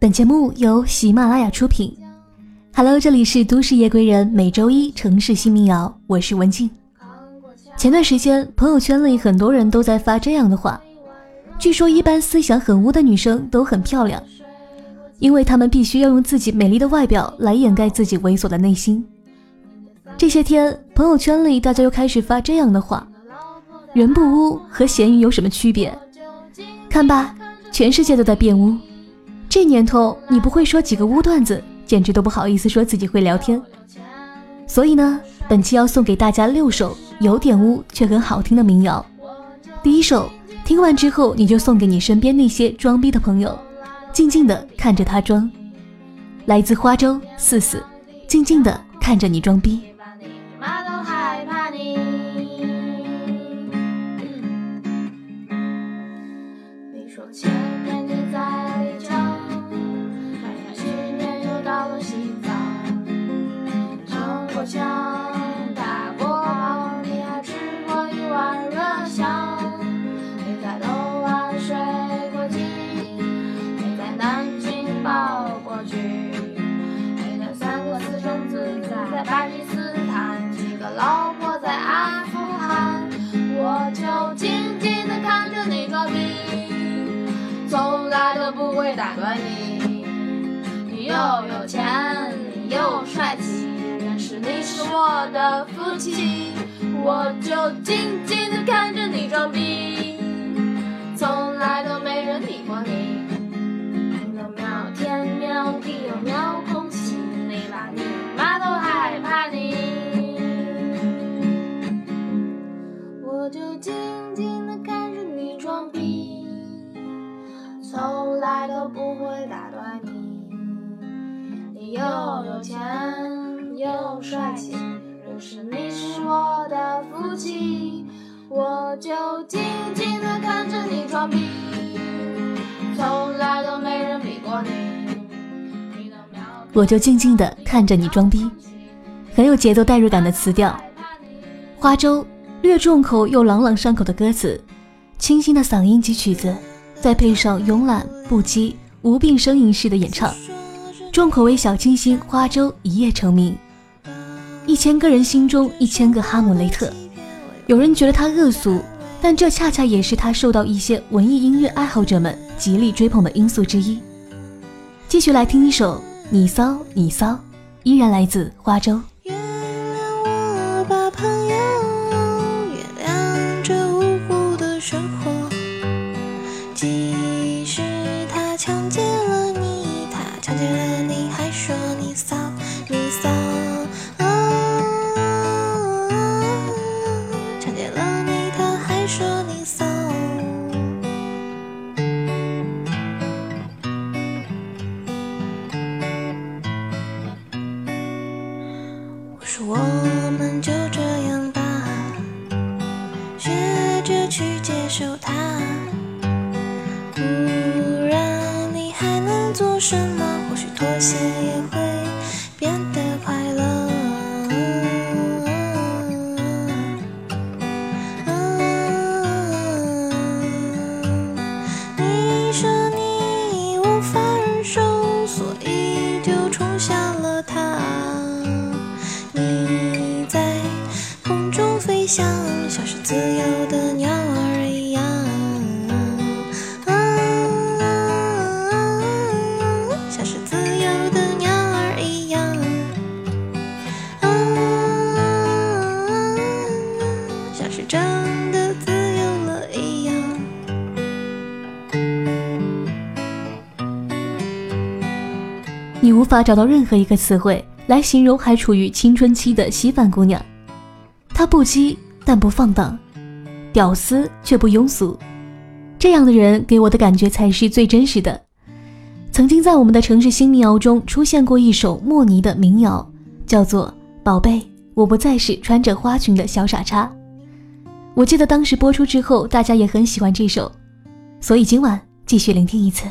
本节目由喜马拉雅出品。Hello，这里是都市夜归人，每周一城市新民谣，我是文静。前段时间，朋友圈里很多人都在发这样的话：据说一般思想很污的女生都很漂亮，因为她们必须要用自己美丽的外表来掩盖自己猥琐的内心。这些天，朋友圈里大家又开始发这样的话：人不污和咸鱼有什么区别？看吧，全世界都在变污。这年头，你不会说几个污段子，简直都不好意思说自己会聊天。所以呢，本期要送给大家六首有点污却很好听的民谣。第一首，听完之后你就送给你身边那些装逼的朋友，静静的看着他装。来自花州四四，静静的看着你装逼。可以你，你又有钱又帅气，但是你是我的福气，我就静静的看着你装逼，我就静静的看着你装逼，很有节奏代入感的词调，花粥略重口又朗朗上口的歌词，清新的嗓音及曲子。再配上慵懒不羁、无病呻吟式的演唱，重口味小清新花粥一夜成名。一千个人心中一千个哈姆雷特。有人觉得他恶俗，但这恰恰也是他受到一些文艺音乐爱好者们极力追捧的因素之一。继续来听一首《你骚你骚，依然来自花粥。原谅我吧，朋友。原谅这无辜的生活。守他。不然你还能做什么？法找到任何一个词汇来形容还处于青春期的稀饭姑娘。她不羁但不放荡，屌丝却不庸俗。这样的人给我的感觉才是最真实的。曾经在我们的城市新民谣中出现过一首莫尼的民谣，叫做《宝贝，我不再是穿着花裙的小傻叉》。我记得当时播出之后，大家也很喜欢这首，所以今晚继续聆听一次。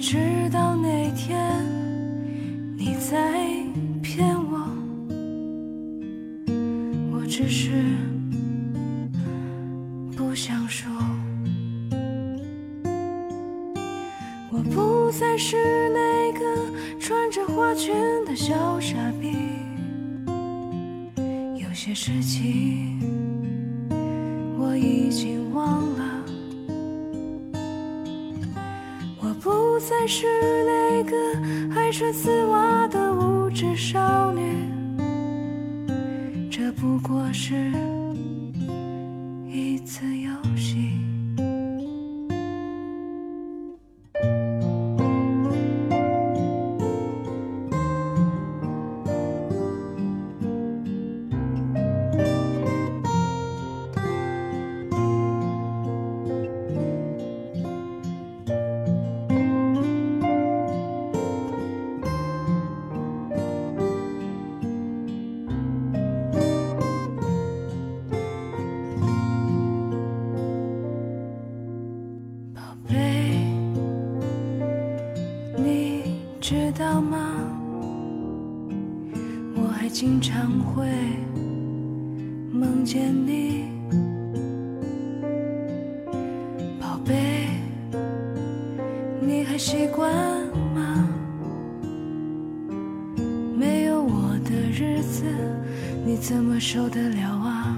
我知道那天你在骗我，我只是不想说。我不再是那个穿着花裙的小傻逼，有些事情不再是那个爱穿丝袜的无知少女，这不过是一次游知道吗？我还经常会梦见你。宝贝，你还习惯吗？没有我的日子，你怎么受得了啊？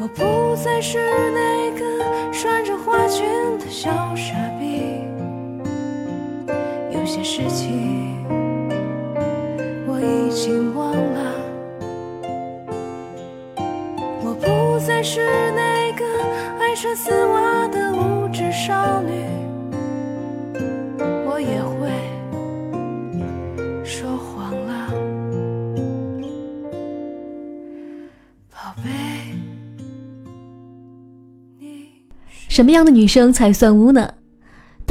我不再是那个穿着花裙的小傻逼，些事情我已经忘了。我不再是那个爱穿丝袜的无知少女，我也会说谎了，宝贝。你什么样的女生才算污呢？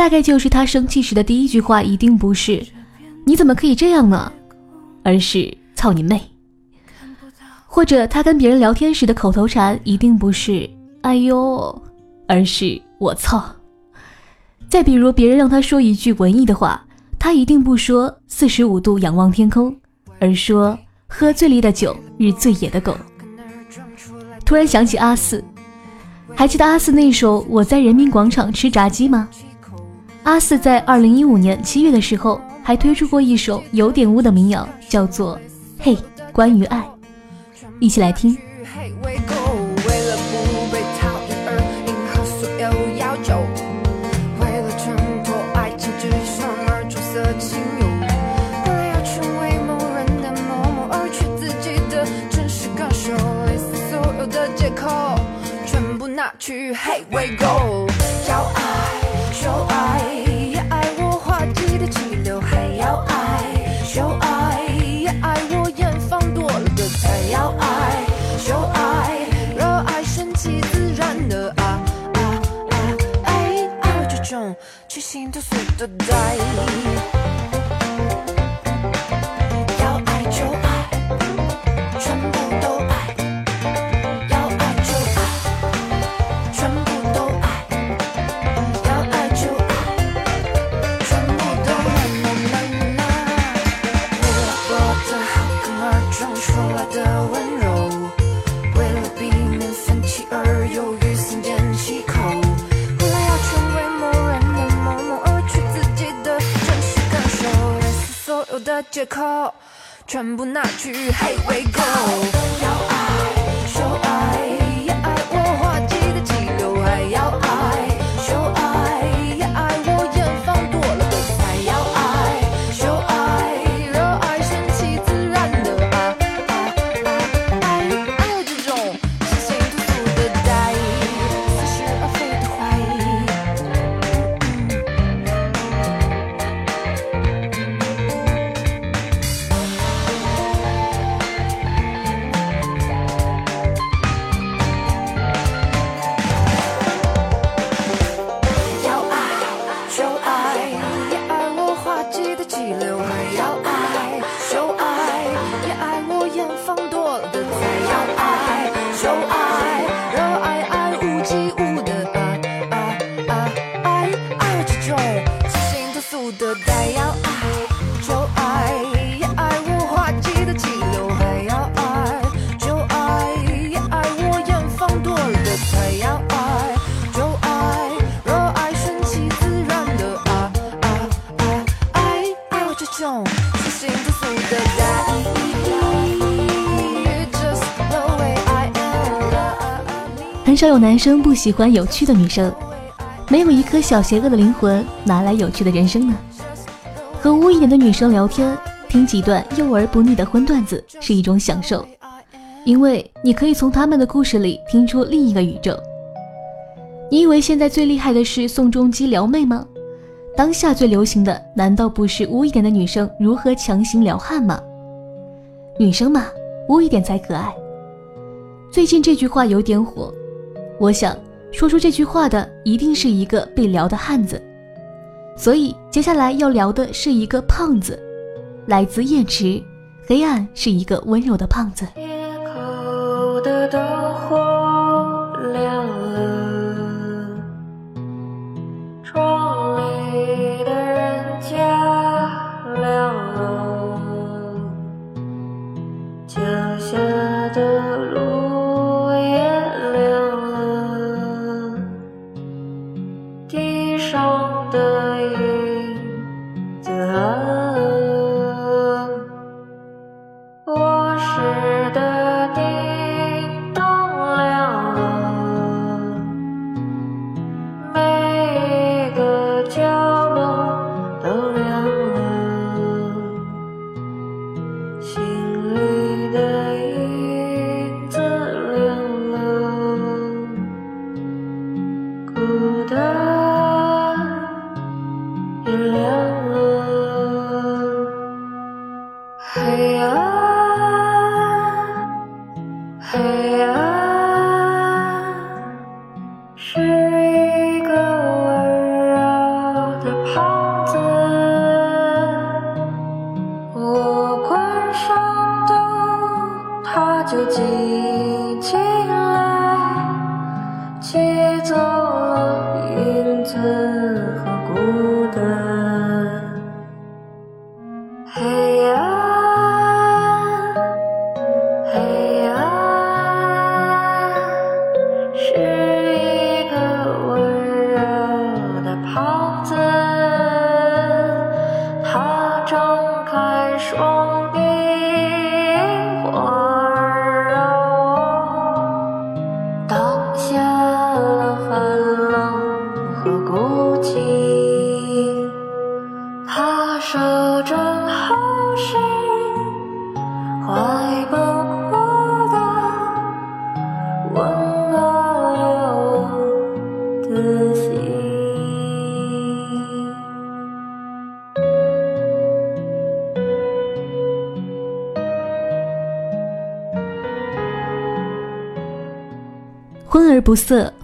大概就是他生气时的第一句话一定不是“你怎么可以这样呢”，而是“操你妹”；或者他跟别人聊天时的口头禅一定不是“哎呦”，而是“我操”。再比如别人让他说一句文艺的话，他一定不说“四十五度仰望天空”，而说“喝最烈的酒，日最野的狗”。突然想起阿四，还记得阿四那首《我在人民广场吃炸鸡》吗？阿四在二零一五年七月的时候，还推出过一首有点污的民谣，叫做《嘿，关于爱》，一起来听。清新脱俗的爱。要爱就爱，全部都爱。要爱就爱，全部都爱。要爱就爱，全部都啦啦啦啦。为了博得好感而装出来的温柔，为了避免分歧而犹豫借口，全部拿去嘿喂狗。少有男生不喜欢有趣的女生，没有一颗小邪恶的灵魂，哪来有趣的人生呢？和污一点的女生聊天，听几段幼而不腻的荤段子是一种享受，因为你可以从他们的故事里听出另一个宇宙。你以为现在最厉害的是宋仲基撩妹吗？当下最流行的难道不是污一点的女生如何强行撩汉吗？女生嘛，污一点才可爱。最近这句话有点火，我想说出这句话的一定是一个被撩的汉子，所以接下来要聊的是一个胖子，来自夜池，黑暗是一个温柔的胖子。夜口的灯火亮了，手机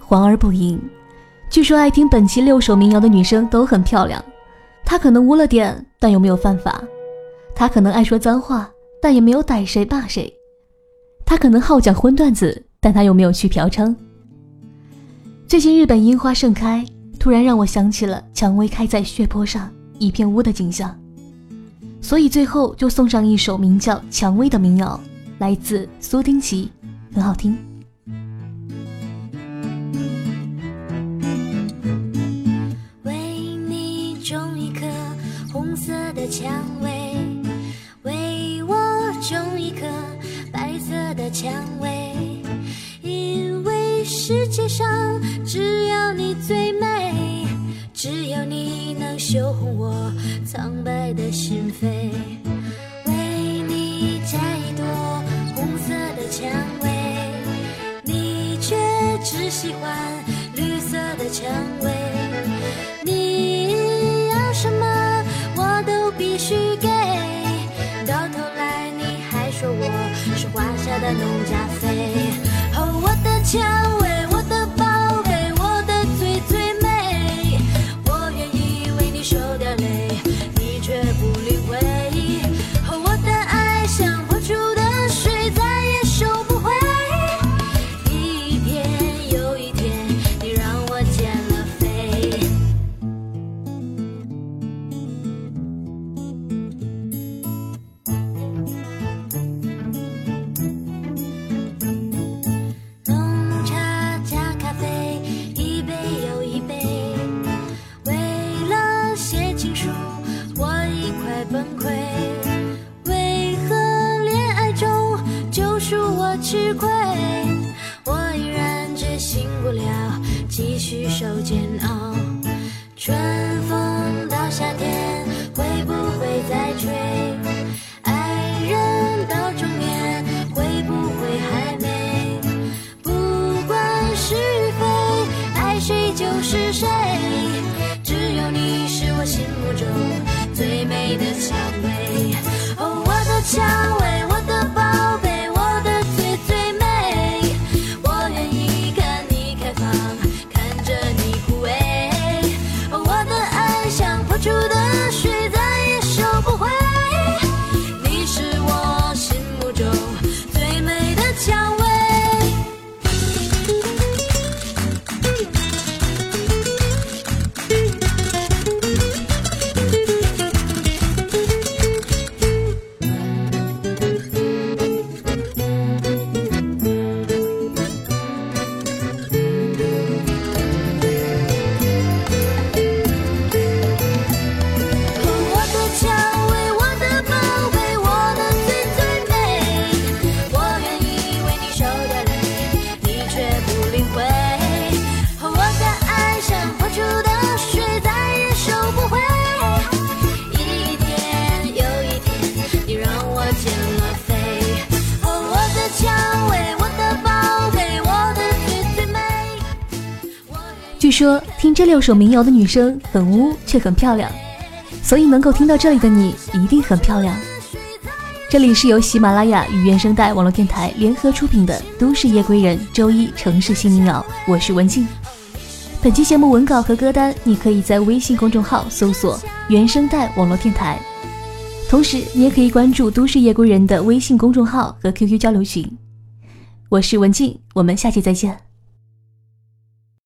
黄而不淫。据说爱听本期六首民谣的女生都很漂亮。她可能污了点，但又没有犯法；她可能爱说脏话，但也没有逮谁骂谁；她可能好讲荤段子，但她又没有去嫖娼。最近日本樱花盛开，突然让我想起了蔷薇开在血泊上一片污的景象，所以最后就送上一首名叫《蔷薇》的民谣，来自苏丁奇，很好听。蔷薇，为我种一颗白色的蔷薇，因为世界上只有你最美，只有你能修红我苍白的心扉。为你摘一朵红色的蔷薇，你却只喜欢是华夏的农家肥。哦，我的蔷薇，据说听这六首民谣的女生很污却很漂亮，所以能够听到这里的你一定很漂亮。这里是由喜马拉雅与原声带网络电台联合出品的《都市夜归人》周一城市新民谣，我是文静。本期节目文稿和歌单，你可以在微信公众号搜索“原声带网络电台”，同时你也可以关注《都市夜归人》的微信公众号和 QQ 交流群。我是文静，我们下期再见。